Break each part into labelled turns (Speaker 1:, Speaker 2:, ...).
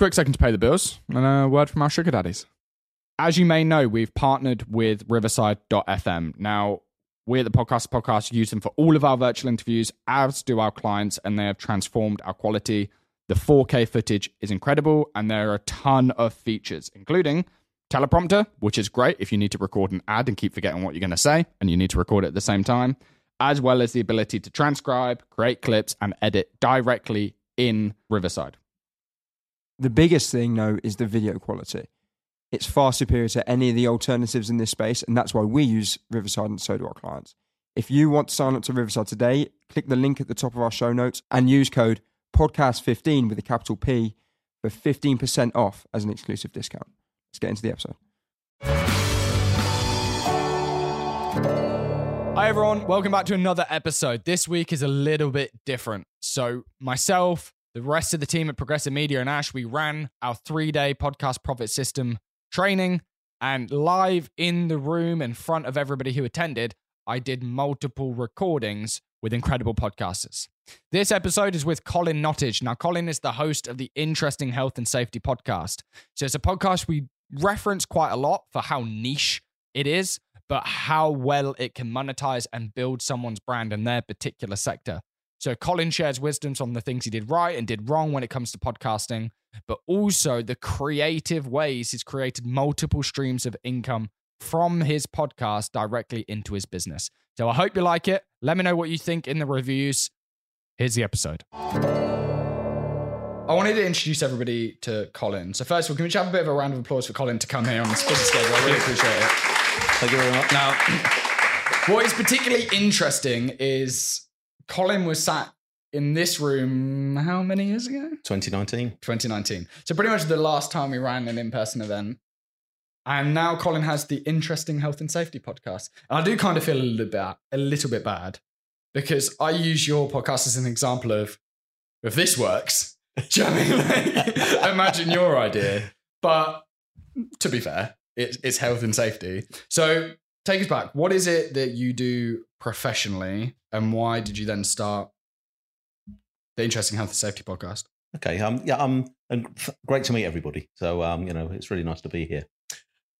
Speaker 1: quick second to pay the bills and a word from our sugar daddies. As you may know, we've partnered with Riverside.fm. Now, we at the Podcast Podcast use them for all of our virtual interviews, as do our clients, and they have transformed our quality. The 4K footage is incredible, and there are a ton of features, including teleprompter, which is great if you need to record an ad and keep forgetting what you're going to say, and you need to record it at the same time, as well as the ability to transcribe, create clips, and edit directly in Riverside.
Speaker 2: The biggest thing, though, is the video quality. It's far superior to any of the alternatives in this space, and that's why we use Riverside and so do our clients. If you want to sign up to Riverside today, click the link at the top of our show notes and use code podcast15 with a capital P for 15% off as an exclusive discount. Let's get into the episode.
Speaker 1: Hi, everyone. Welcome back to another episode. This week is a little bit different. So, myself, the rest of the team at Progressive Media and Ash, we ran our three day podcast profit system training. And live in the room in front of everybody who attended, I did multiple recordings with incredible podcasters. This episode is with Colin Nottage. Now, Colin is the host of the Interesting Health and Safety podcast. So, it's a podcast we reference quite a lot for how niche it is, but how well it can monetize and build someone's brand in their particular sector. So Colin shares wisdoms on the things he did right and did wrong when it comes to podcasting, but also the creative ways he's created multiple streams of income from his podcast directly into his business. So I hope you like it. Let me know what you think in the reviews. Here's the episode. I wanted to introduce everybody to Colin. So first of all, can we just have a bit of a round of applause for Colin to come here on this busy schedule? I really appreciate it.
Speaker 3: Thank you very much.
Speaker 1: Now, what is particularly interesting is Colin was sat in this room how many years ago?
Speaker 3: 2019.
Speaker 1: 2019. So pretty much the last time we ran an in-person event. And now Colin has the interesting health and safety podcast. And I do kind of feel a little bit a little bit bad because I use your podcast as an example of if this works, do you know what I mean? Like, imagine your idea. But to be fair, it's, it's health and safety. So take us back. What is it that you do professionally, and why did you then start the Interesting Health and Safety podcast?
Speaker 3: Okay. Um. Yeah. Um. And great to meet everybody. So um. You know, it's really nice to be here.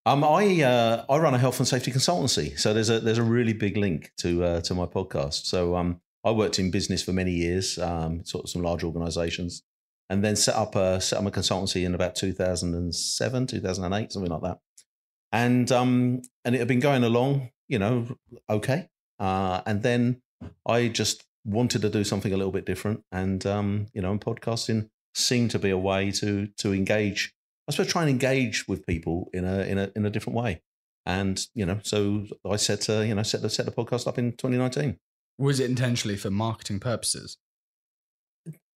Speaker 3: Um. I uh. I run a health and safety consultancy. So there's a there's a really big link to uh, to my podcast. So um. I worked in business for many years. Um. Sort of some large organisations, and then set up a set up a consultancy in about 2007, 2008, something like that. And um. And it had been going along. You know. Okay. Uh. And then I just wanted to do something a little bit different, and um, you know, and podcasting seemed to be a way to to engage. I suppose try and engage with people in a in a in a different way, and you know, so I set uh, you know set the set the podcast up in 2019.
Speaker 1: Was it intentionally for marketing purposes?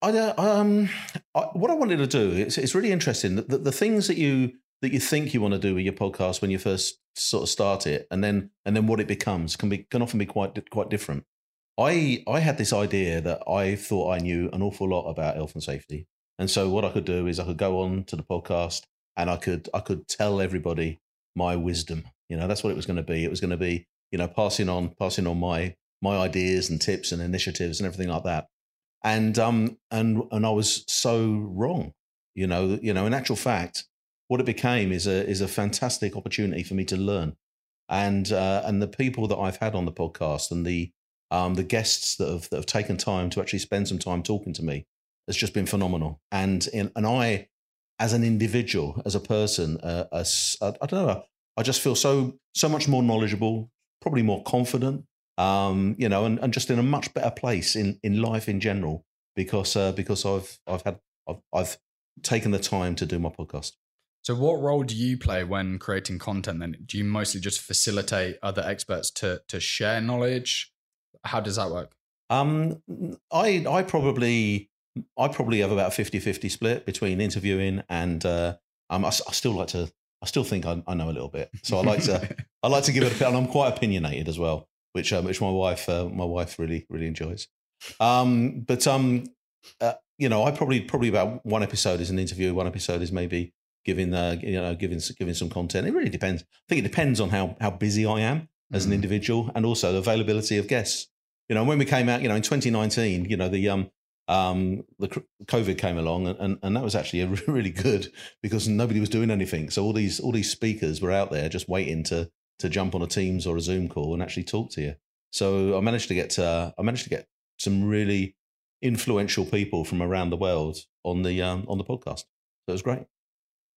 Speaker 3: I uh, um, I, what I wanted to do it's it's really interesting that the, the things that you that you think you want to do with your podcast when you first sort of start it, and then and then what it becomes can be can often be quite quite different. I I had this idea that I thought I knew an awful lot about health and safety, and so what I could do is I could go on to the podcast and I could I could tell everybody my wisdom. You know, that's what it was going to be. It was going to be you know passing on passing on my my ideas and tips and initiatives and everything like that. And um and and I was so wrong. You know, you know, in actual fact, what it became is a is a fantastic opportunity for me to learn. And uh, and the people that I've had on the podcast and the um, the guests that have, that have taken time to actually spend some time talking to me has just been phenomenal. And in, and I, as an individual, as a person, uh, as, I, I don't know, I just feel so so much more knowledgeable, probably more confident, um, you know, and, and just in a much better place in, in life in general because uh, because I've I've had I've, I've taken the time to do my podcast.
Speaker 1: So, what role do you play when creating content? Then, do you mostly just facilitate other experts to to share knowledge? How does that work?
Speaker 3: Um, I I probably I probably have about a 50-50 split between interviewing and uh, um, I, I still like to I still think I, I know a little bit, so I like to I like to give it a bit and I'm quite opinionated as well, which um, which my wife uh, my wife really really enjoys. Um, but um, uh, you know, I probably probably about one episode is an interview, one episode is maybe giving uh, you know giving giving some content. It really depends. I think it depends on how how busy I am as an
Speaker 1: Mm.
Speaker 3: individual and also the availability of guests. You know, when we came out, you know, in 2019, you know, the um um, the COVID came along, and, and, and that was actually a really good because nobody was doing anything. So all these all these speakers were out there just waiting to to jump on a Teams or a Zoom call and actually talk to you. So I managed to get uh, I managed to get some really influential people from around the world on the um, on the podcast. So it was great.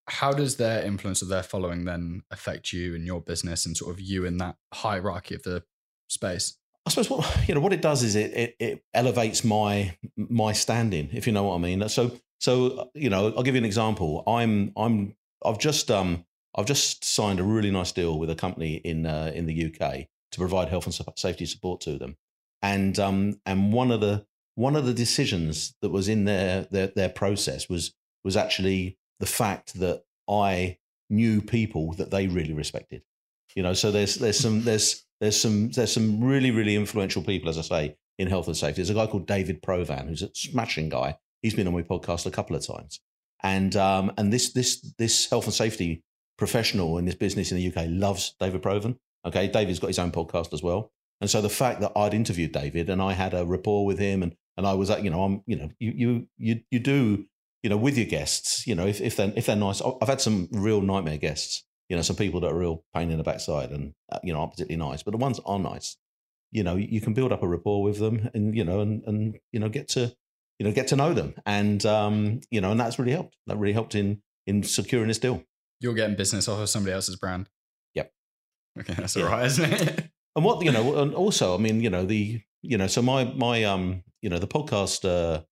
Speaker 1: How does their influence of their following then affect you and your business and sort of you in that hierarchy of the space?
Speaker 3: I suppose what you know what it does is it, it it elevates my my standing, if you know what I mean. So so you know I'll give you an example. I'm I'm I've just um I've just signed a really nice deal with a company in uh, in the UK to provide health and safety support to them, and um and one of the one of the decisions that was in their their their process was was actually the fact that I knew people that they really respected. You know, so there's there's some there's there's some there's some really really influential people, as I say, in health and safety. There's a guy called David Provan, who's a smashing guy. He's been on my podcast a couple of times, and um, and this this this health and safety professional in this business in the UK loves David Provan. Okay, David's got his own podcast as well, and so the fact that I'd interviewed David and I had a rapport with him, and and I was, like, you know, I'm, you know, you you you you do, you know, with your guests, you know, if if they're if they're nice, I've had some real nightmare guests you know, some people that are real pain in the backside and, uh, you know, aren't particularly nice, but the ones are nice, you know, you can build up a rapport with them and, you know, and, and, you know, get to, you know, get to know them. And, um, you know, and that's really helped. That really helped in, in securing this deal.
Speaker 1: You're getting business off of somebody else's brand.
Speaker 3: Yep.
Speaker 1: Okay. That's
Speaker 3: Yeah.
Speaker 1: all right, isn't it?
Speaker 3: And what, you know, and also, I mean, you know, the, you know, so my, my, um, you know, the podcast, uh,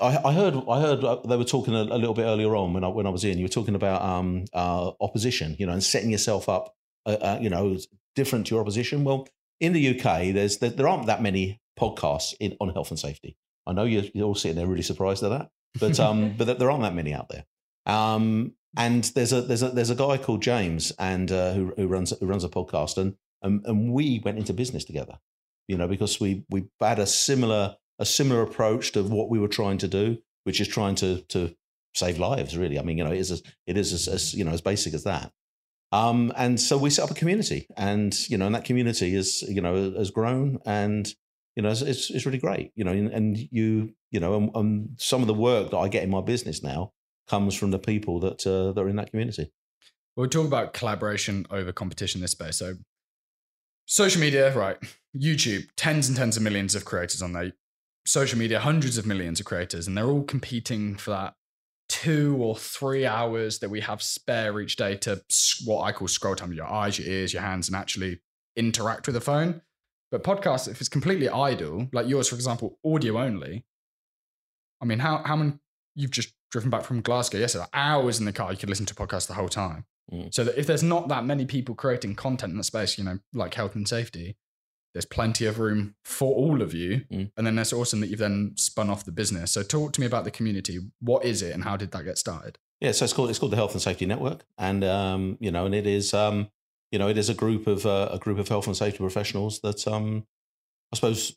Speaker 3: I, I heard. I heard uh, they were talking a, a little bit earlier on when I when I was in. You were talking about um, uh, opposition, you know, and setting yourself up, uh, uh, you know, different to your opposition. Well, in the UK, there's there, there aren't that many podcasts in, on health and safety. I know you're, you're all sitting there really surprised at that, but um, but there aren't that many out there. Um, and there's a there's a there's a guy called James and uh, who who runs who runs a podcast, and and and we went into business together, you know, because we we had a similar a similar approach to what we were trying to do, which is trying to to save lives. Really, I mean, you know, it is as, it is as, you know as basic as that. Um, and so we set up a community, and you know, and that community is you know has grown, and you know, it's it's, it's really great. You know, and, and you you know, and, and some of the work that I get in my business now comes from the people that uh, that are in that community.
Speaker 1: We'll talk about collaboration over competition in this space. So, social media, right? YouTube, tens and tens of millions of creators on there. Social media, hundreds of millions of creators, and they're all competing for that two or three hours that we have spare each day to what I call scroll time, your eyes, your ears, your hands, and actually interact with the phone. But podcasts, if it's completely idle, like yours, for example, audio only, I mean, how, how many, you've just driven back from Glasgow yesterday, hours in the car, you could listen to podcasts the whole time.
Speaker 3: Mm.
Speaker 1: So that if there's not that many people creating content in the space, you know, like health and safety, there's plenty of room for all of you.
Speaker 3: Mm.
Speaker 1: And then that's awesome that you've then spun off the business. So talk to me about the community. What is it and how did that get started?
Speaker 3: Yeah, so it's called it's called the Health and Safety Network, and um, you know, and it is um, you know, it is a group of uh, a group of health and safety professionals that um, I suppose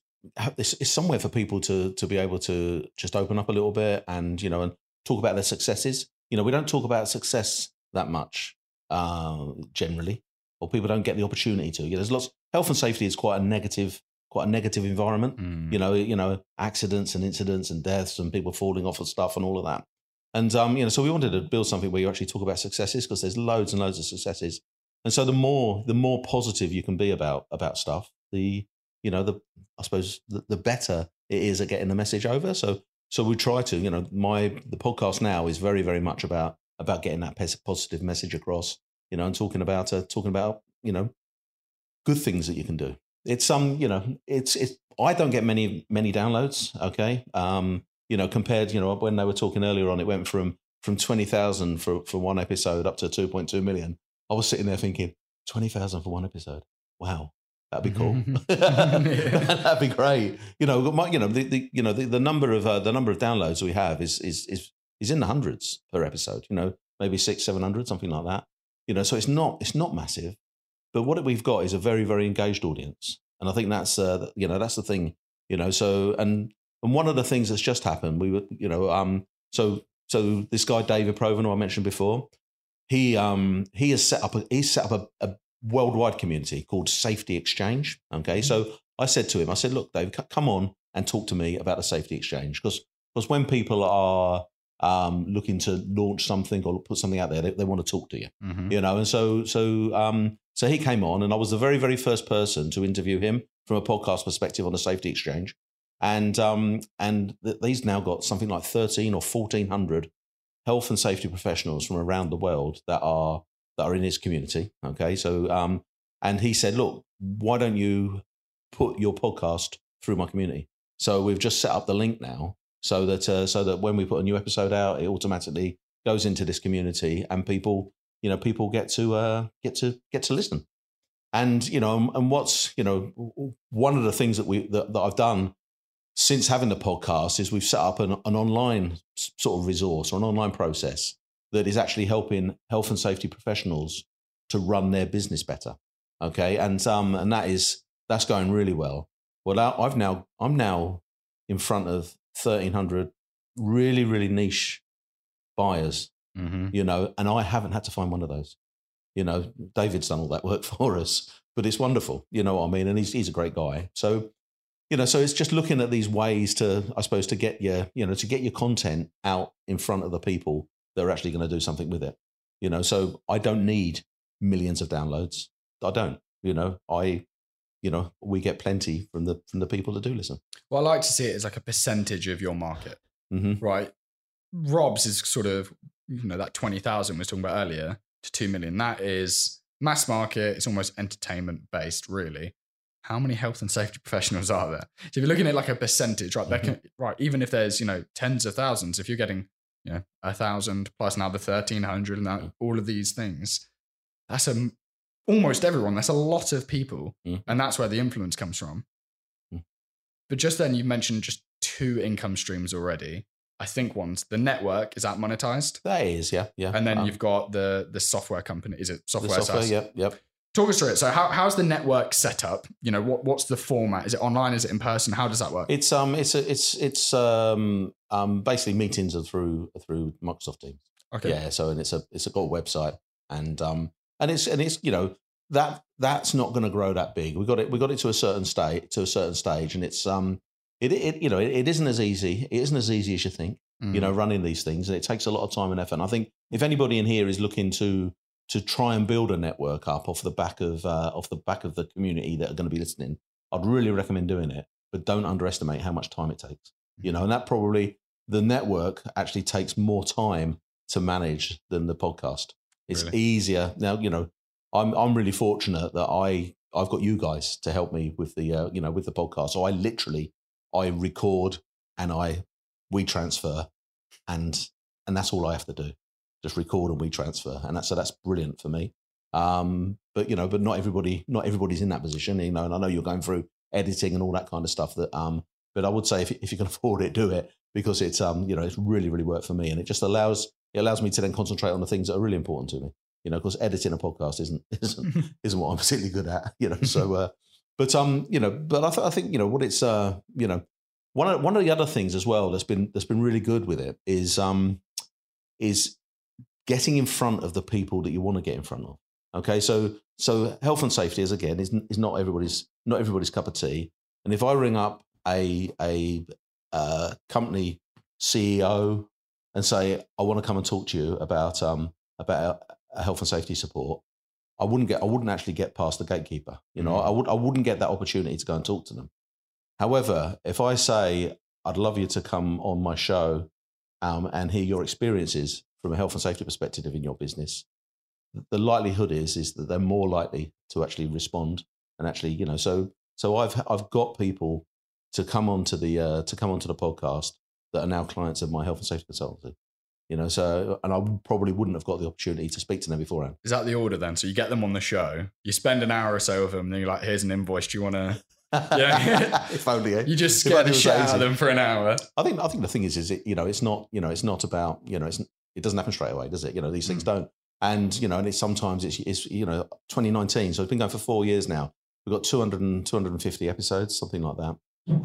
Speaker 3: it's, it's somewhere for people to to be able to just open up a little bit and you know and talk about their successes. You know, we don't talk about success that much uh, generally, or people don't get the opportunity to. You know, there's lots. Health and safety is quite a negative, quite a negative environment
Speaker 1: Mm.
Speaker 3: you know, you know, accidents and incidents and deaths and people falling off of stuff and all of that. And um, you know, so we wanted to build something where you actually talk about successes because there's loads and loads of successes. And so the more the more positive you can be about about stuff, the you know, the I suppose the, the better it is at getting the message over. So so we try to, you know, my the podcast now is very very much about about getting that positive message across, you know, and talking about uh, talking about you know good things that you can do. It's um you know it's it's i don't get many many downloads okay? Um you know compared you know when they were talking earlier on it went from from 20,000 for for one episode up to 2.2 million. I was sitting there thinking 20,000 for one episode? Wow that'd be cool. That'd be great. You know my, you know the, the you know the, the number of uh, the number of downloads we have is is is is in the hundreds per episode you know maybe 6 700 something like that. You know so it's not it's not massive but what we've got is a very very engaged audience and i think that's uh, you know that's the thing you know so and and one of the things that's just happened we were you know um so so this guy David Provan who i mentioned before he um he has set up a he's set up a, a worldwide community called safety exchange okay so i said to him i said look dave c- come on and talk to me about the safety exchange because because when people are um, looking to launch something or put something out there, they, they want to talk to you,
Speaker 1: Mhm.
Speaker 3: you know. And so so um, so he came on, and I was the very very first person to interview him from a podcast perspective on the safety exchange, and um, and th- he's now got something like thirteen or fourteen hundred health and safety professionals from around the world that are that are in his community. Okay, so um, and he said, look, why don't you put your podcast through my community? So we've just set up the link now, so that uh, so that when we put a new episode out, it automatically goes into this community, and people, you know, people get to uh, get to get to listen. And you know, and what's you know, one of the things that we that, that I've done since having the podcast is we've set up an, an online sort of resource or an online process that is actually helping health and safety professionals to run their business better. Okay, and um, and that is that's going really well. Well, I've now I'm now in front of thirteen hundred really really niche buyers,
Speaker 1: Mhm.
Speaker 3: you know, and I haven't had to find one of those. You know, David's done all that work for us, but it's wonderful. You know what I mean? And he's he's a great guy. So, you know, so it's just looking at these ways to, I suppose, to get your, you know, to get your content out in front of the people that are actually going to do something with it. You know, so I don't need millions of downloads. I don't. You know, I, you know, we get plenty from the from the people that do listen.
Speaker 1: Well, I like to see it as like a percentage of your market,
Speaker 3: hmm
Speaker 1: right? Rob's is sort of, you know, that 20,000 we was talking about earlier to 2 million. That is mass market. It's almost entertainment based, really. How many health and safety professionals are there? So if you're looking at like a percentage, right, there can, right, even if there's, you know, tens of thousands, if you're getting, you know, a thousand plus now the 1300 and that, all of these things, that's a, almost everyone. That's a lot of people.
Speaker 3: Mm.
Speaker 1: And that's where the influence comes from.
Speaker 3: Mm.
Speaker 1: But just then, you mentioned just two income streams already. I think one's the network is that monetized,
Speaker 3: That is, yeah, yeah.
Speaker 1: and then
Speaker 3: Um,
Speaker 1: you've got the the software company. Is it software?
Speaker 3: software,
Speaker 1: SaaS?
Speaker 3: yep, yep.
Speaker 1: Talk us through it. So, how, how's the network set up? You know, what what's the format? Is it online? Is it in person? How does that work?
Speaker 3: It's um, it's a, it's it's um, um, basically meetings are through through Microsoft Teams.
Speaker 1: okay.
Speaker 3: Yeah, so and it's a it's a got a website and um and it's and it's you know that that's not going to grow that big. We got it we got it to a certain state to a certain stage, and it's um it it you know it, it isn't as easy. It isn't as easy as you think.
Speaker 1: Mm.
Speaker 3: You know, running these things, and it takes a lot of time and effort. And I think if anybody in here is looking to to try and build a network up off the back of uh, off the back of the community that are going to be listening, I'd really recommend doing it. But don't underestimate how much time it takes. You know, and that probably the network actually takes more time to manage than the podcast. It's
Speaker 1: Really?
Speaker 3: easier now. You know, I'm I'm really fortunate that I I've got you guys to help me with the uh, you know with the podcast. So I literally I record and I we transfer and and that's all I have to do. Just record and we transfer, and that's so that's brilliant for me. Um, but you know, but not everybody not everybody's in that position. You know, and I know you're going through editing and all that kind of stuff. That um, but I would say if if you can afford it, do it because it's um you know it's really really worked for me, and it just allows it allows me to then concentrate on the things that are really important to me. You know, because editing a podcast isn't isn't isn't what I'm particularly good at. You know, so uh, but um you know, but I, th- I think you know what it's uh you know one of one of the other things as well that's been that's been really good with it is um is getting in front of the people that you want to get in front of. Okay, so so health and safety is again is is not everybody's not everybody's cup of tea. And if I ring up a a uh, company CEO and say I want to come and talk to you about um about a health and safety support, I wouldn't get I wouldn't actually get past the gatekeeper. You know,
Speaker 1: Mhm.
Speaker 3: I would I wouldn't get that opportunity to go and talk to them. However, if I say I'd love you to come on my show um, and hear your experiences from a health and safety perspective in your business, the likelihood is is that they're more likely to actually respond and actually, you know, so so I've I've got people to come onto the uh, to come onto the podcast that are now clients of my health and safety consultancy. You know, so and I probably wouldn't have got the opportunity to speak to them beforehand.
Speaker 1: Is that the order then? So you get them on the show, you spend an hour or so with them, and then you're like, "Here's an invoice. Do you want to?" Yeah.
Speaker 3: if only. eh?
Speaker 1: You just scare the shit out of them for an hour.
Speaker 3: I think I think the thing is is it you know it's not you know it's not about you know it's it doesn't happen straight away does it you know these things don't and you know and it's sometimes it's it's you know 2019 so it's been going for four years now we've got 200 and 250 episodes something like that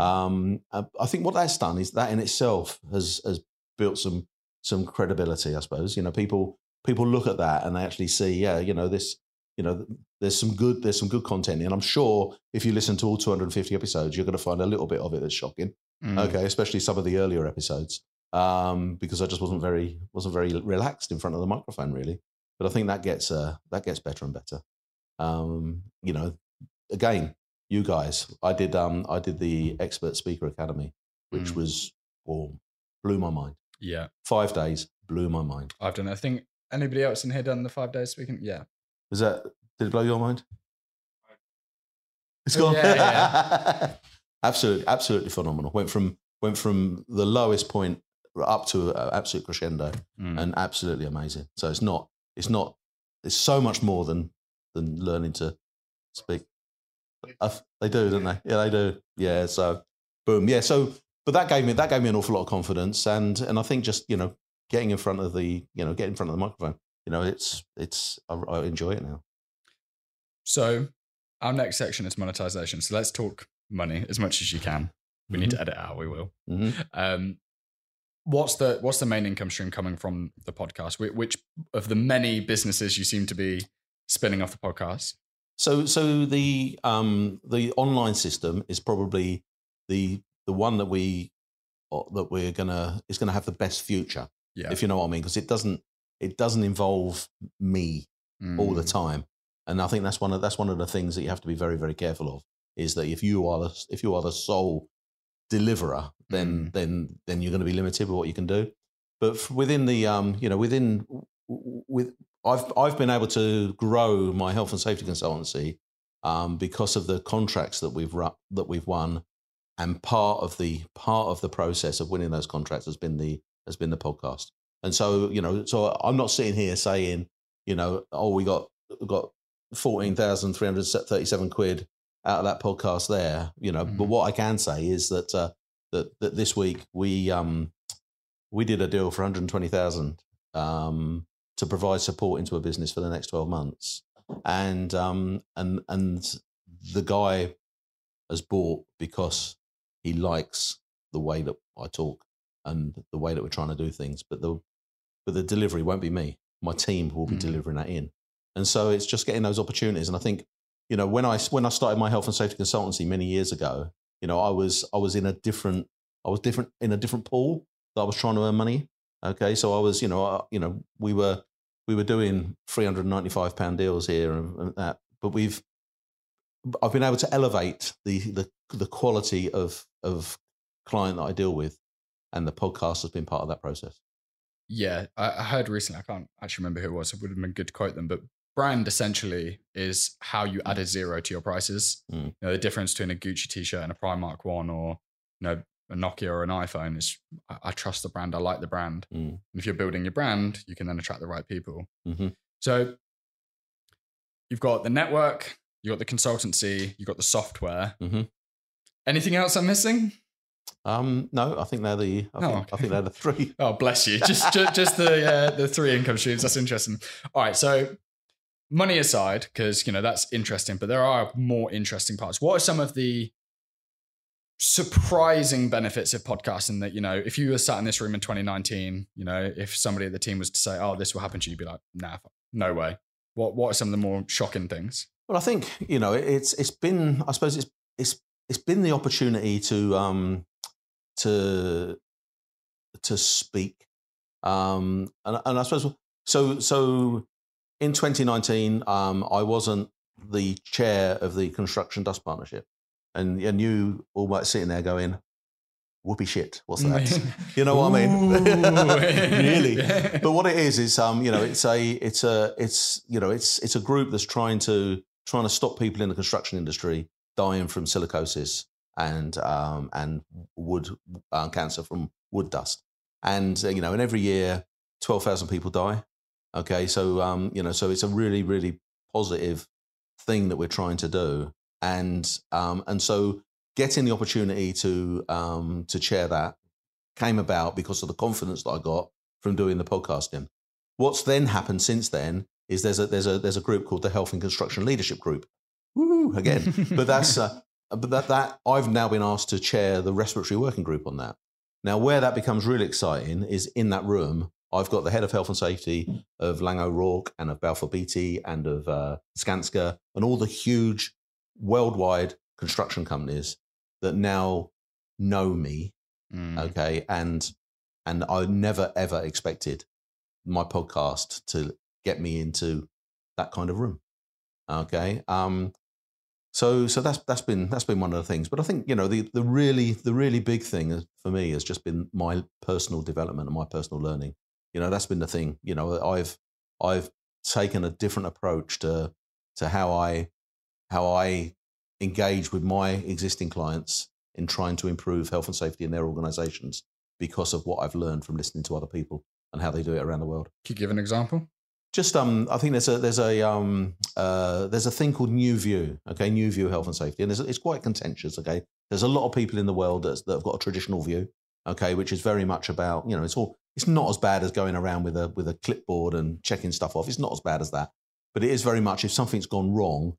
Speaker 3: um uh, I think what that's done is that in itself has has built some some credibility I suppose you know people people look at that and they actually see yeah you know this you know, there's some good there's some good content, and I'm sure if you listen to all 250 episodes, you're going to find a little bit of it that's shocking.
Speaker 1: Mm.
Speaker 3: Okay, especially some of the earlier episodes, um, because I just wasn't very wasn't very relaxed in front of the microphone really. But I think that gets uh, that gets better and better. Um, you know, again, you guys, I did um, I did the Expert Speaker Academy, which
Speaker 1: Mm.
Speaker 3: was oh, blew my mind.
Speaker 1: Yeah,
Speaker 3: Five days blew my mind.
Speaker 1: I've done. it. I think anybody else in here done the five days speaking? Yeah.
Speaker 3: Was that did it blow your mind? It's gone.
Speaker 1: yeah,
Speaker 3: absolutely, absolutely phenomenal. Went from went from the lowest point up to uh, absolute crescendo,
Speaker 1: Mm.
Speaker 3: and absolutely amazing. So it's not it's not it's so much more than than learning to speak. Uh, they do, don't they? Yeah, they do. Yeah. So boom. Yeah. So but that gave me that gave me an awful lot of confidence, and and I think just you know getting in front of the you know getting in front of the microphone, you know, it's it's I, I enjoy it now.
Speaker 1: So our next section is monetization. So let's talk money as much as you can. We need to edit out. We will.
Speaker 3: Mhm.
Speaker 1: Um, what's the what's the main income stream coming from the podcast? Wh- Which of the many businesses you seem to be spinning off the podcast?
Speaker 3: So, so the um, the online system is probably the the one that we that we're gonna is gonna have the best future,
Speaker 1: Yeah.
Speaker 3: if you know what I mean, because it doesn't it doesn't involve me all the
Speaker 1: Mm.
Speaker 3: time, and I think that's one of that's one of the things that you have to be very very careful of is that if you are the, if you are the sole deliverer, then
Speaker 1: Mm.
Speaker 3: then then you're going to be limited with what you can do. But within the um, you know within with I've I've been able to grow my health and safety consultancy um, because of the contracts that we've that we've won, and part of the part of the process of winning those contracts has been the has been the podcast. And so you know, so I'm not sitting here saying you know, oh, we got we got fourteen thousand three hundred thirty-seven quid out of that podcast there. You know, but
Speaker 1: Mhm.
Speaker 3: what I can say is that uh, that that this week we um we did a deal for one hundred twenty thousand um to provide support into a business for the next twelve months, and um and and the guy has bought because he likes the way that I talk and the way that we're trying to do things, but the but the delivery won't be me. My team will be
Speaker 1: Mm.
Speaker 3: delivering that in, and so it's just getting those opportunities. And I think you know when I when I started my health and safety consultancy many years ago, you know I was I was in a different I was different in a different pool that I was trying to earn money. Okay, so I was you know I, you know we were we were doing three hundred ninety five pound deals here and, and that, but we've I've been able to elevate the the the quality of of client that I deal with, and the podcast has been part of that process.
Speaker 1: Yeah, I, I heard recently. I can't actually remember who it was. It would have been good to quote them, but brand essentially is how you add a zero to your prices.
Speaker 3: Mm.
Speaker 1: You know, the difference between a Gucci t-shirt and a Primark one, or you know, a Nokia or an iPhone is I, I trust the brand. I like the brand.
Speaker 3: Mm.
Speaker 1: And if you're building your brand, you can then attract the right people.
Speaker 3: hmm
Speaker 1: So you've got the network, you've got the consultancy, you've got the software.
Speaker 3: Mhm.
Speaker 1: Anything else I'm missing?
Speaker 3: Um, no, I think they're the I,
Speaker 1: Oh,
Speaker 3: think, I think they're the three.
Speaker 1: Oh, bless you. Just just, just the uh, the three income streams. That's interesting. All right, so money aside, because you know that's interesting, but there are more interesting parts. What are some of the surprising benefits of podcasting that you know if you were sat in this room in 2019 you know if somebody at the team was to say oh this will happen to you you'd be like nah no way what what are some of the more shocking things
Speaker 3: Well, I think you know it's it's been I suppose it's it's it's been the opportunity to um to to speak. Um and and I suppose so so in 2019 um I wasn't the chair of the construction dust partnership. And and you all might sitting there going whoopee shit what's that? You know what I mean? Really? But what it is is um you know it's a it's a it's you know it's it's a group that's trying to trying to stop people in the construction industry dying from silicosis and um and wood uh, cancer from wood dust. And uh, you know and every year 12,000 people die okay? So um you know so it's a really really positive thing that we're trying to do. And um and so getting the opportunity to um to chair that came about because of the confidence that I got from doing the podcasting. What's then happened since then is there's a there's a there's a group called the Health in Construction Leadership Group. Woo again, but that's uh, but that that I've now been asked to chair the respiratory working group on that. Now, where that becomes really exciting is in that room. I've got the head of health and safety, of Laing O'Rourke and of Balfour Beatty and of uh, Skanska and all the huge worldwide construction companies that now know me.
Speaker 1: Mm.
Speaker 3: Okay, and and I never ever expected my podcast to get me into that kind of room. Okay, um, so so that's that's been that's been one of the things. But I think you know the the really the really big thing for me has just been my personal development and my personal learning. You know that's been the thing. You know I've I've taken a different approach to to how I how I engage with my existing clients in trying to improve health and safety in their organizations because of what I've learned from listening to other people and how they do it around the world
Speaker 1: Could you give an example?
Speaker 3: Just um, I think there's a there's a um, uh, there's a thing called New View, okay, New View Health and Safety, and it's, it's quite contentious, okay. There's a lot of people in the world that's, that have got a traditional view, okay, which is very much about you know it's all it's not as bad as going around with a with a clipboard and checking stuff off. It's not as bad as that, but it is very much if something's gone wrong,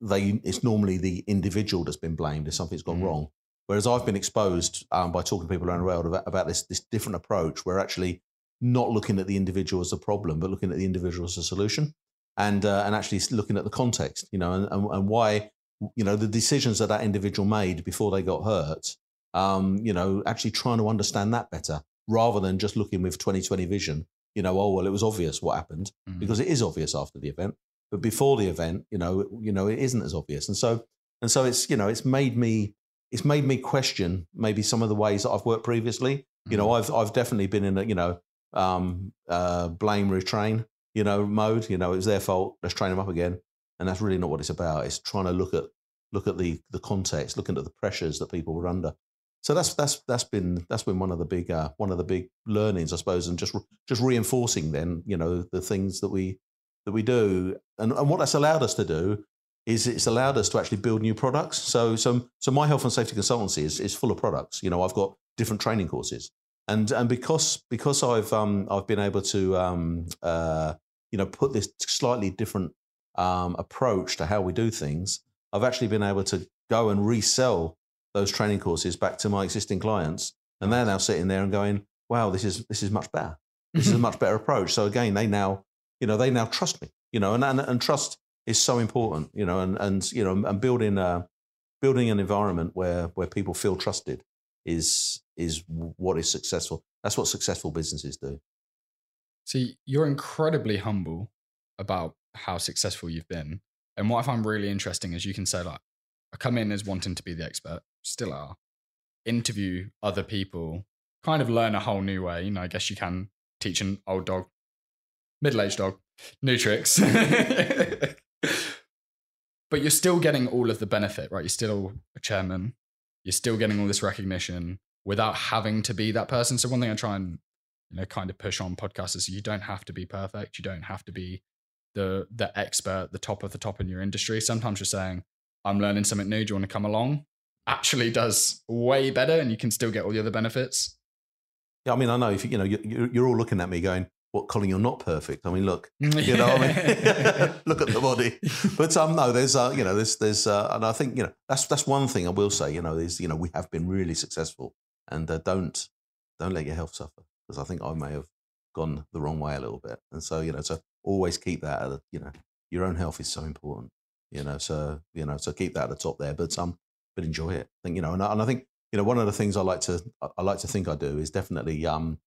Speaker 3: they it's normally the individual that's been blamed if something's gone
Speaker 1: Mhm.
Speaker 3: wrong. Whereas I've been exposed um, by talking to people around the world about, about this this different approach, where actually not looking at the individual as a problem, but looking at the individual as a solution, and uh, and actually looking at the context, you know, and, and, and why you know the decisions that that individual made before they got hurt. Um, you know, actually trying to understand that better rather than just looking with 2020 vision. You know, oh well, it was obvious what happened
Speaker 1: Mm.
Speaker 3: because it is obvious after the event, but before the event, you know, you know, it isn't as obvious, and so and so it's you know, it's made me it's made me question maybe some of the ways that I've worked previously. You know, I've I've definitely been in a you know um, uh, blame retrain you know mode. You know, it was their fault. Let's train them up again, and that's really not what it's about. It's trying to look at look at the the context, looking at the pressures that people were under. So that's that's that's been that's been one of the big uh, one of the big learnings, I suppose, and just just reinforcing then you know the things that we that we do, and and what that's allowed us to do is it's allowed us to actually build new products. So so so my health and safety consultancy is is full of products. You know, I've got different training courses, and and because because I've um I've been able to um uh you know put this slightly different um approach to how we do things, I've actually been able to go and resell those training courses back to my existing clients, and they're now sitting there and going, "Wow, this is this is much better. This is a much better approach." So again, they now you know they now trust me. You know, and and, and trust is so important. You know, and and you know, and building a building an environment where where people feel trusted is is what is successful. That's what successful businesses do.
Speaker 1: See, you're incredibly humble about how successful you've been. And what I find really interesting is you can say, like, I come in as wanting to be the expert, still are, interview other people, kind of learn a whole new way. You know, I guess you can teach an old dog, middle aged dog, new tricks. but you're still getting all of the benefit, right? You're still a chairman, you're still getting all this recognition without having to be that person. So, one thing I try and you know kind of push on podcasts is you don't have to be perfect you don't have to be the the expert the top of the top in your industry sometimes you're saying i'm learning something new do you want to come along actually does way better and you can still get all the other benefits
Speaker 3: Yeah, I mean, I know if you, you know you- you're all looking at me going, "What, Colin? You're not perfect." I mean, look, you know, I mean, look at the body. But um, no, there's uh, you know, there's there's uh, and I think you know that's that's one thing I will say. You know, is you know we have been really successful, and uh, don't don't let your health suffer because I think I may have gone the wrong way a little bit, and so you know, so always keep that. At the, you know, your own health is so important. You know, so you know, so keep that at the top there. But um, but enjoy it. I think you know, and I, and I think you know one of the things I like to I- like to think I do is definitely um,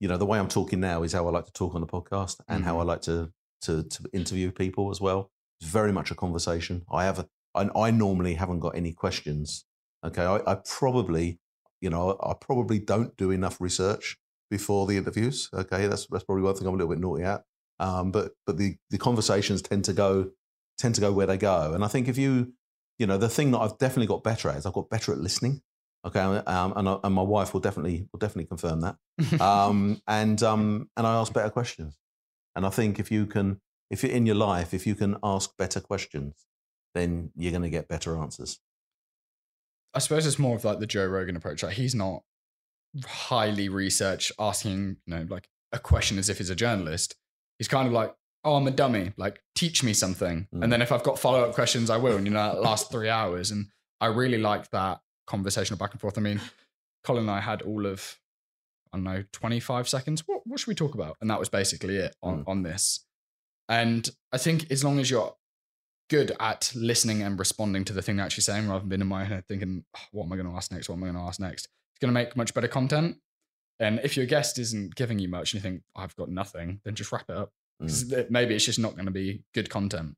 Speaker 3: you know, the way I'm talking now is how I like to talk on the podcast and how I like to to to interview people as well. It's very much a conversation. I have a, I, I normally haven't got any questions. Okay, I, I probably you know I probably don't do enough research before the interviews. Okay, that's that's probably one thing I'm a little bit naughty at. Um, but but the the conversations tend to go tend to go where they go, and I think if you you know the thing that I've definitely got better at is I've got better at listening. Okay, um, and I, and my wife will definitely will definitely confirm that. Um, and um, and I ask better questions. And I think if you can, if you're in your life, if you can ask better questions, then you're going to get better answers.
Speaker 1: I suppose it's more of like the joe rogan approach like he's not highly researched asking you know like a question as if he's a journalist he's kind of like oh i'm a dummy like teach me something
Speaker 3: Mm.
Speaker 1: and then if i've got follow-up questions i will and you know that lasts three hours and i really like that conversational back and forth i mean colin and i had all of I don't know, 25 seconds. What, what should we talk about? And that was basically it on, on this. And I think as long as you're good at listening and responding to the thing they're actually saying rather than being in my head thinking, "Oh, what am I going to ask next? What am I going to ask next? It's going to make much better content. And if your guest isn't giving you much and you think, I've got nothing, then just wrap it up. it- maybe it's just not going to be good content.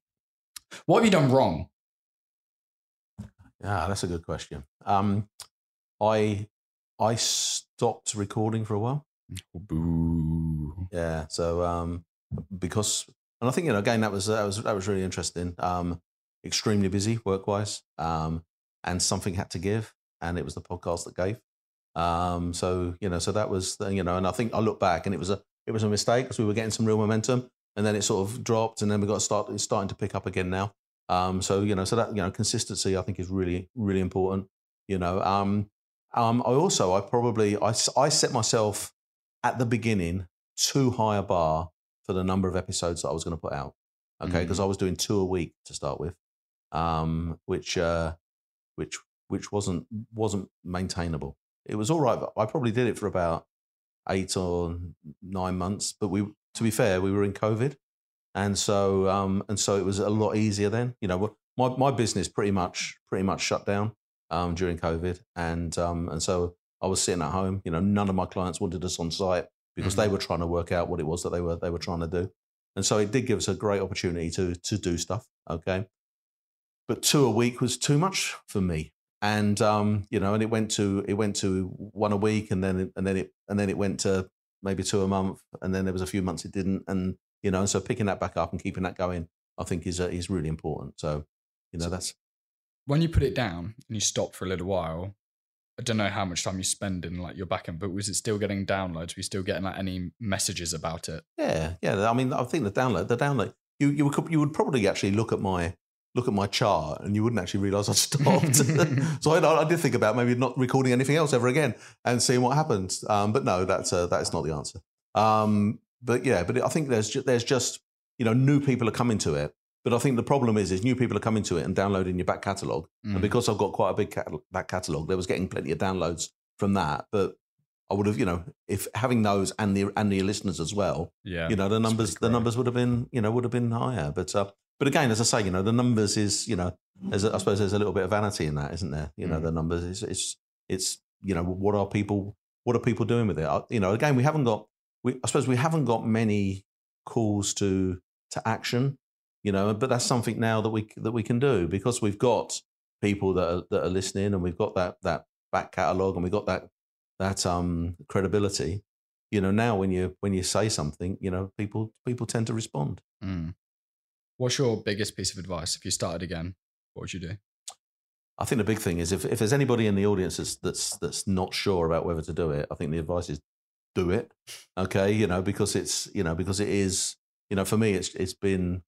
Speaker 1: What have you done wrong?
Speaker 3: Yeah, that's a good question. Um, I I stopped recording for a while.
Speaker 1: Boo.
Speaker 3: Yeah, so um, because and I think you know again that was that was that was really interesting. Um, extremely busy work wise, um, and something had to give, and it was the podcast that gave. Um, so you know, so that was the- you know, and I think I look back and it was a it was a mistake because we were getting some real momentum, and then it sort of dropped, and then we got to start it's starting to pick up again now. Um, so you know, so that you know, consistency I think is really really important. You know, um, um, I also I probably I I set myself at the beginning too high a bar for the number of episodes that I was going to put out. Okay, because I was doing two a week to start with, um, which uh, which which wasn't wasn't maintainable. It was all right, but I probably did it for about eight or nine months. But we, to be fair, we were in COVID, and so um, and so it was a lot easier then. You know, my my business pretty much pretty much shut down um, during COVID, and um, and so I was sitting at home. You know, none of my clients wanted us on site because they were trying to work out what it was that they were they were trying to do, and so it did give us a great opportunity to to do stuff. Okay, but two a week was too much for me, and um, you know, and it went to it went to one a week, and then it, and then it and then it went to maybe two a month, and then there was a few months it didn't, and you know, and so picking that back up and keeping that going, I think is uh, is really important. So, you know,
Speaker 1: So-
Speaker 3: that's
Speaker 1: When you put it down and you stop for a little while, I don't know how much time you spend in like your backend, but was it still getting downloads? Were you still getting like any messages about it?
Speaker 3: Yeah, yeah. I mean, I think the download, the download, you you would you would probably actually look at my look at my chart and you wouldn't actually realise I stopped. so I, I did think about maybe not recording anything else ever again and seeing what happens. Um, but no, that's uh, that is not the answer. Um, but yeah, but I think there's ju- there's just you know new people are coming to it. But I think the problem is is new people are coming to it and downloading your back catalogue.
Speaker 1: Mm.
Speaker 3: And because I've got quite a big cat- back catalogue, there was getting plenty of downloads from that. But I would have, you know, if having those and the and the listeners as well,
Speaker 1: yeah.
Speaker 3: you know the numbers the numbers would have been you know would have been higher but uh, but again as i say you know the numbers is you know there's a, i suppose there's a little bit of vanity in that isn't there you know
Speaker 1: Mm.
Speaker 3: the numbers is it's it's you know what are people what are people doing with it I- you know again we haven't got we i suppose we haven't got many calls to to action you know but that's something now that we that we can do because we've got people that are, that are listening and we've got that that back catalog and we've got that that um credibility you know now when you when you say something you know people people tend to respond
Speaker 1: Mm. What's your biggest piece of advice if you started again? What would you do?
Speaker 3: i think the big thing is if, if there's anybody in the audience that's, that's that's not sure about whether to do it i think the advice is do it okay you know because it's you know because it is you know for me it's it's been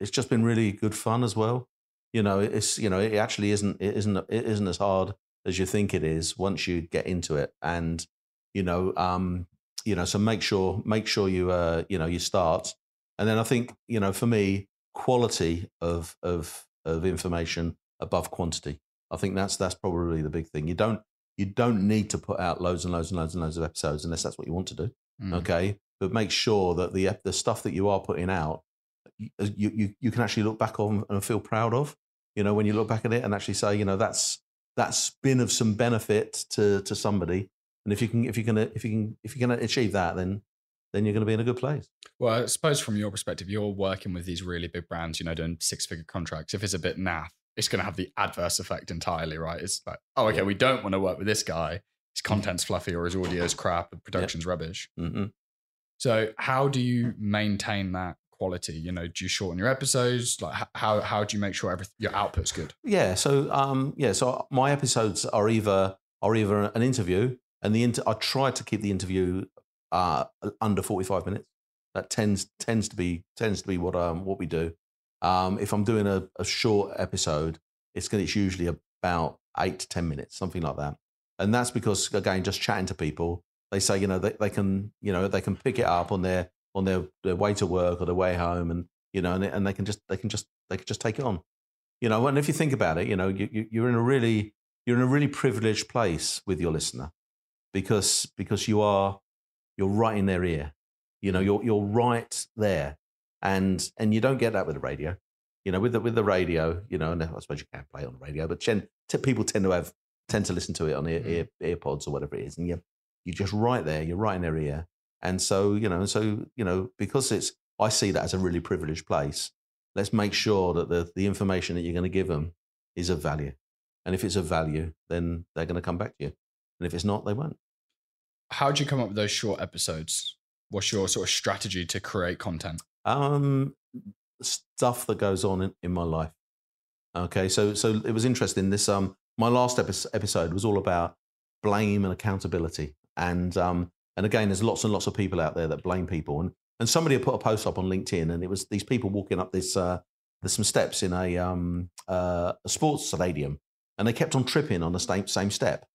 Speaker 3: it's just been really good fun as well. You know it's you know it actually isn't it isn't it isn't as hard as you think it is once you get into it. And you know um you know so make sure make sure you uh you know you start. And then i think you know for me quality of of of information above quantity. I think that's that's probably the big thing. You don't you don't need to put out loads and loads and loads and loads of episodes unless that's what you want to do
Speaker 1: Mm.
Speaker 3: okay? But make sure that the the stuff that you are putting out Uh, you, you you can actually look back on and feel proud of you know when you look back at it and actually say you know that's that's been of some benefit to to somebody and if you can if you can uh, if you can if you can achieve that then then you're going to be in a good place
Speaker 1: Well, I suppose from your perspective, you're working with these really big brands, you know, doing six figure contracts. If it's a bit naff, it's going to have the adverse effect entirely, right? It's like, oh, okay, we don't want to work with this guy. His mm-hmm. content's fluffy or his audio's crap, the production's rubbish.
Speaker 3: hmm
Speaker 1: So, how do you maintain that quality? You know, do you shorten your episodes? Like, how how do you make sure everything your output's good?
Speaker 3: Yeah. So um, yeah. So my episodes are either are either an interview, and the inter- I try to keep the interview uh, under forty five minutes. That tends tends to be tends to be what um what we do. Um, if I'm doing a, a short episode, it's gonna it's usually about eight to ten minutes, something like that. And that's because again, just chatting to people, they say you know they, they can you know they can pick it up on their on their, their way to work or their way home, and you know and, they- and they can just they can just they can just take it on you know and if you think about it you know you, you, you're in a really you're in a really privileged place with your listener because because you are you're right in their ear. You know, you're you're right there, and and you don't get that with the radio. You know, with the with the radio, you know, and I suppose you can't play it on the radio, but gen, t- people tend to have tend to listen to it on ear, mm. ear earpods or whatever it is, and you you're just right there. You're right in their ear, and so you know, so you know, because it's I see that as a really privileged place. Let's make sure that the the information that you're going to give them is of value, and if it's of value, then they're going to come back to you, and if it's not, they won't.
Speaker 1: How do you come up with those short episodes? What's your sort of strategy to create content?
Speaker 3: Um, stuff that goes on in, in my life. Okay, so so it was interesting. This um, my last epi- episode was all about blame and accountability, and um, and again, there's lots and lots of people out there that blame people, and and somebody had put a post up on LinkedIn, and it was these people walking up this uh, there's some steps in a um uh, a sports stadium, and they kept on tripping on the same same step,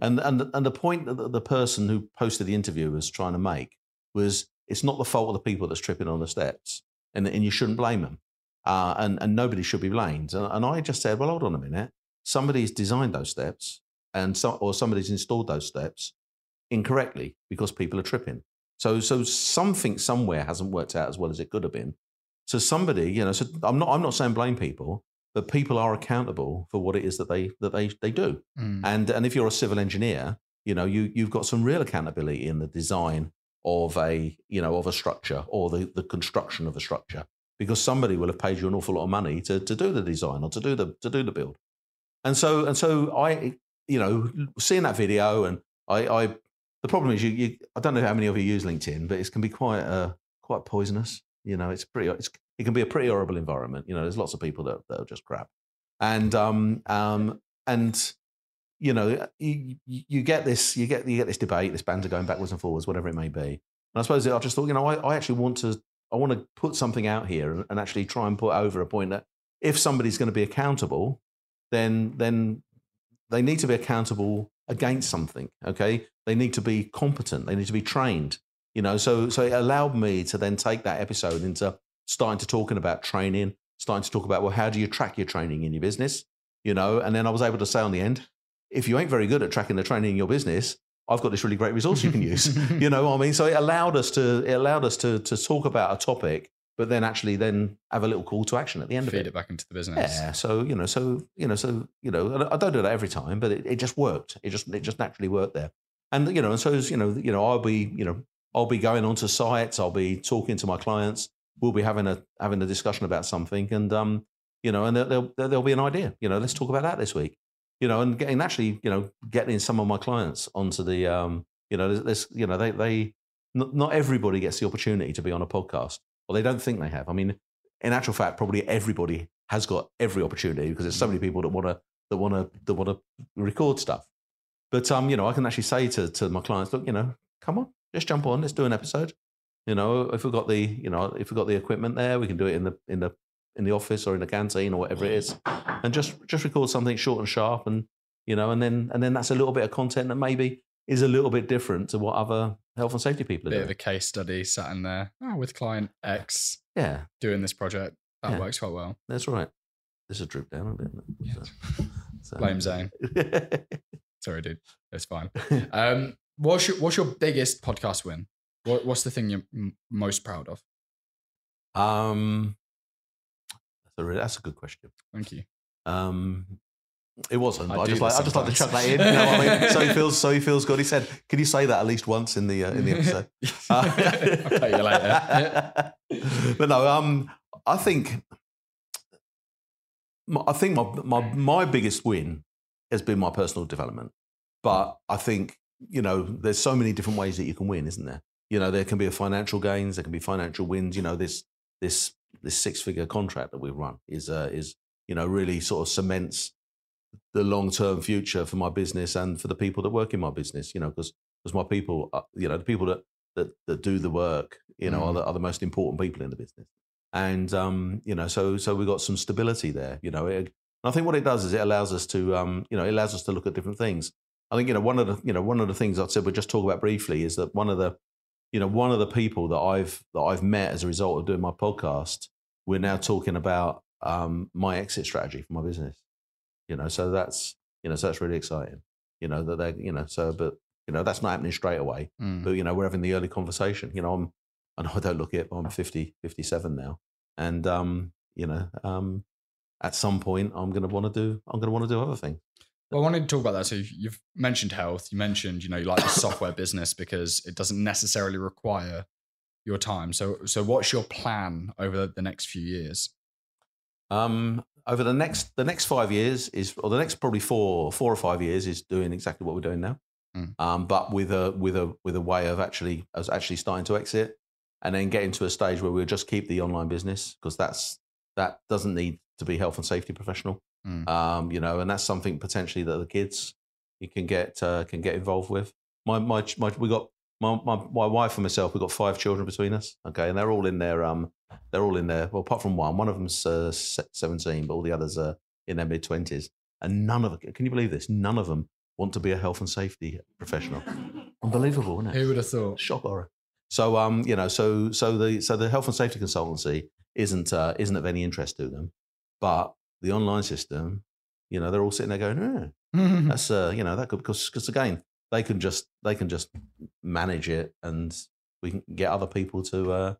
Speaker 3: and and and the point that the person who posted the interview was trying to make was it's not the fault of the people that's tripping on the steps, and and you shouldn't blame them, uh, and and nobody should be blamed. And, and I just said, well, hold on a minute, somebody's designed those steps, and so, or somebody's installed those steps incorrectly because people are tripping. So so something somewhere hasn't worked out as well as it could have been. So somebody, you know, so I'm not I'm not saying blame people, but people are accountable for what it is that they that they they do.
Speaker 1: Mm.
Speaker 3: And and if you're a civil engineer, you know, you you've got some real accountability in the design of a you know of a structure or the the construction of a structure because somebody will have paid you an awful lot of money to to do the design or to do the to do the build. And so and so I you know seeing that video and I I the problem is you, you I don't know how many of you use LinkedIn, but it can be quite uh quite poisonous. You know, it's pretty it's it can be a pretty horrible environment. You know, there's lots of people that that are just crap. And um um and you know, you, you get this, you get you get this debate, this banter going backwards and forwards, whatever it may be. And I suppose I just thought, you know, I, I actually want to, I want to put something out here and, and actually try and put over a point that if somebody's going to be accountable, then then they need to be accountable against something. Okay, they need to be competent. They need to be trained. You know, so so it allowed me to then take that episode into starting to talking about training, starting to talk about well, how do you track your training in your business? You know, and then I was able to say on the end, if you ain't very good at tracking the training in your business, I've got this really great resource you can use. you know what I mean? So it allowed us to it allowed us to to talk about a topic, but then actually then have a little call to action at the end
Speaker 1: Feed
Speaker 3: of it.
Speaker 1: Feed it back into the business.
Speaker 3: Yeah. So you know, so you know, so you know, I don't do that every time, but it, it just worked. It just it just naturally worked there. And you know, and so you know, you know, I'll be you know, I'll be going onto sites. I'll be talking to my clients. We'll be having a having a discussion about something, and um, you know, and there, there'll there'll be an idea. You know, let's talk about that this week. You know, and getting actually, you know, getting some of my clients onto the um, you know, there's you know, they they not everybody gets the opportunity to be on a podcast, or they don't think they have. I mean, in actual fact, probably everybody has got every opportunity because there's so many people that want to that want to that want to record stuff. But um, you know, I can actually say to to my clients, look, you know, come on, just jump on, let's do an episode. You know, if we've got the you know if we've got the equipment there, we can do it in the in the in the office or in the canteen or whatever it is, and just just record something short and sharp, and you know, and then and then that's a little bit of content that maybe is a little bit different to what other health and safety people are
Speaker 1: Bit
Speaker 3: doing.
Speaker 1: of a case study sat in there oh, with client X
Speaker 3: yeah,
Speaker 1: doing this project. That
Speaker 3: Yeah.
Speaker 1: works quite well.
Speaker 3: that's right. This is droop down a bit.
Speaker 1: Yeah.
Speaker 3: So- so-
Speaker 1: Blame Zane. Sorry, dude. It's fine. Um, what's your what's your biggest podcast win? What, what's the thing you're m- most proud of?
Speaker 3: um, that's a, really, that's a good question.
Speaker 1: Thank you.
Speaker 3: Um, it wasn't.
Speaker 1: I
Speaker 3: But I, just like I just like to chuck that in. You know what I mean? So he feels so he feels good. He said, "Can you say that at least once in the uh, in the episode?"
Speaker 1: I'll pay you later.
Speaker 3: but no, um, I think my- I think my, my my biggest win has been my personal development. But I think you know, there's so many different ways that you can win, isn't there? You know, there can be a financial gains, there can be financial wins. You know, this this this six figure contract that we run is uh, is you know really sort of cements the long term future for my business and for the people that work in my business. You know, because because my people, are, you know, the people that that that do the work, you know, are,
Speaker 1: Mm.
Speaker 3: the, are the most important people in the business. And um, you know, so so we've got some stability there. You know, it, and I think what it does is it allows us to, um, you know, it allows us to look at different things. I think you know one of the you know one of the things I said we'll just talk about briefly is that one of the you know one of the people that I've that I've met as a result of doing my podcast, we're now talking about um, my exit strategy for my business. You know, so that's you know so that's really exciting. You know that they you know so but You know, that's not happening straight away.
Speaker 1: Mm.
Speaker 3: But you know, we're having the early conversation. You know, I'm I know I don't look it, but I'm 50, 57 now, and um, you know, um, at some point, I'm going to want to do. I'm going to want to do other things.
Speaker 1: Well, I wanted to talk about that. So you've, you've mentioned health. You mentioned, you know, you like the software business because it doesn't necessarily require your time. So, so what's your plan over the next few years?
Speaker 3: Um, over the next the next five years is, or the next probably four four or five years is doing exactly what we're doing now,
Speaker 1: Mm.
Speaker 3: um, but with a with a with a way of actually as actually starting to exit, and then getting to a stage where we'll just keep the online business because that's that doesn't need to be health and safety professional,
Speaker 1: Mm.
Speaker 3: um, you know, and that's something potentially that the kids you can get uh, can get involved with. My my my we got my, my my wife and myself. We've got five children between us. Okay, and they're all in their um they're all in there. Well, apart from one, one of them's uh, seventeen, but all the others are in their mid twenties, and none of can you believe this? None of them want to be a health and safety professional. Unbelievable, isn't it?
Speaker 1: Who would have thought?
Speaker 3: Shock horror. So um, you know, so so the so the health and safety consultancy isn't uh, isn't of any interest to them, but the online system, you know, they're all sitting there going, eh, that's uh, you know, that could because because again, they can just they can just manage it, and we can get other people to uh,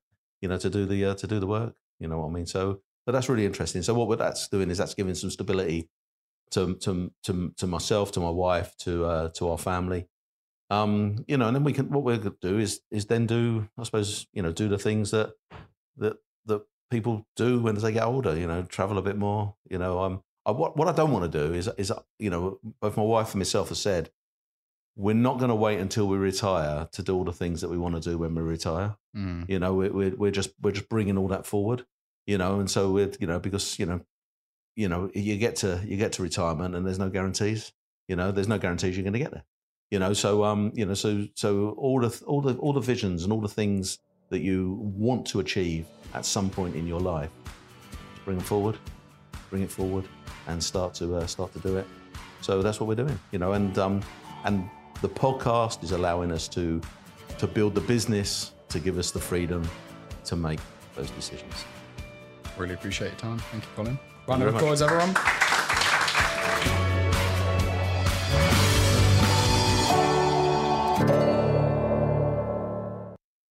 Speaker 3: you know, to do the uh, to do the work. You know what I mean? So, but that's really interesting. So what that's doing is that's giving some stability to to to, to myself, to my wife, to uh, to our family. Um, you know, and then we can what we're going to do is is then do I suppose you know do the things that that that people do when they get older. You know, travel a bit more. You know, um, I, what what I don't want to do is is you know both my wife and myself have said we're not going to wait until we retire to do all the things that we want to do when we retire.
Speaker 1: Mm.
Speaker 3: You know, we're, we're we're just we're just bringing all that forward. You know, and so we're you know because you know you know you get to you get to retirement and there's no guarantees. You know, there's no guarantees you're going to get there. You know, so um you know so so all the all the all the visions and all the things that you want to achieve at some point in your life, bring them forward, bring it forward, and start to uh, start to do it. So that's what we're doing. You know, and um and the podcast is allowing us to to build the business to give us the freedom to make those decisions.
Speaker 1: Really appreciate your time. Thank you, Colin. Round
Speaker 3: you
Speaker 1: of applause, everyone.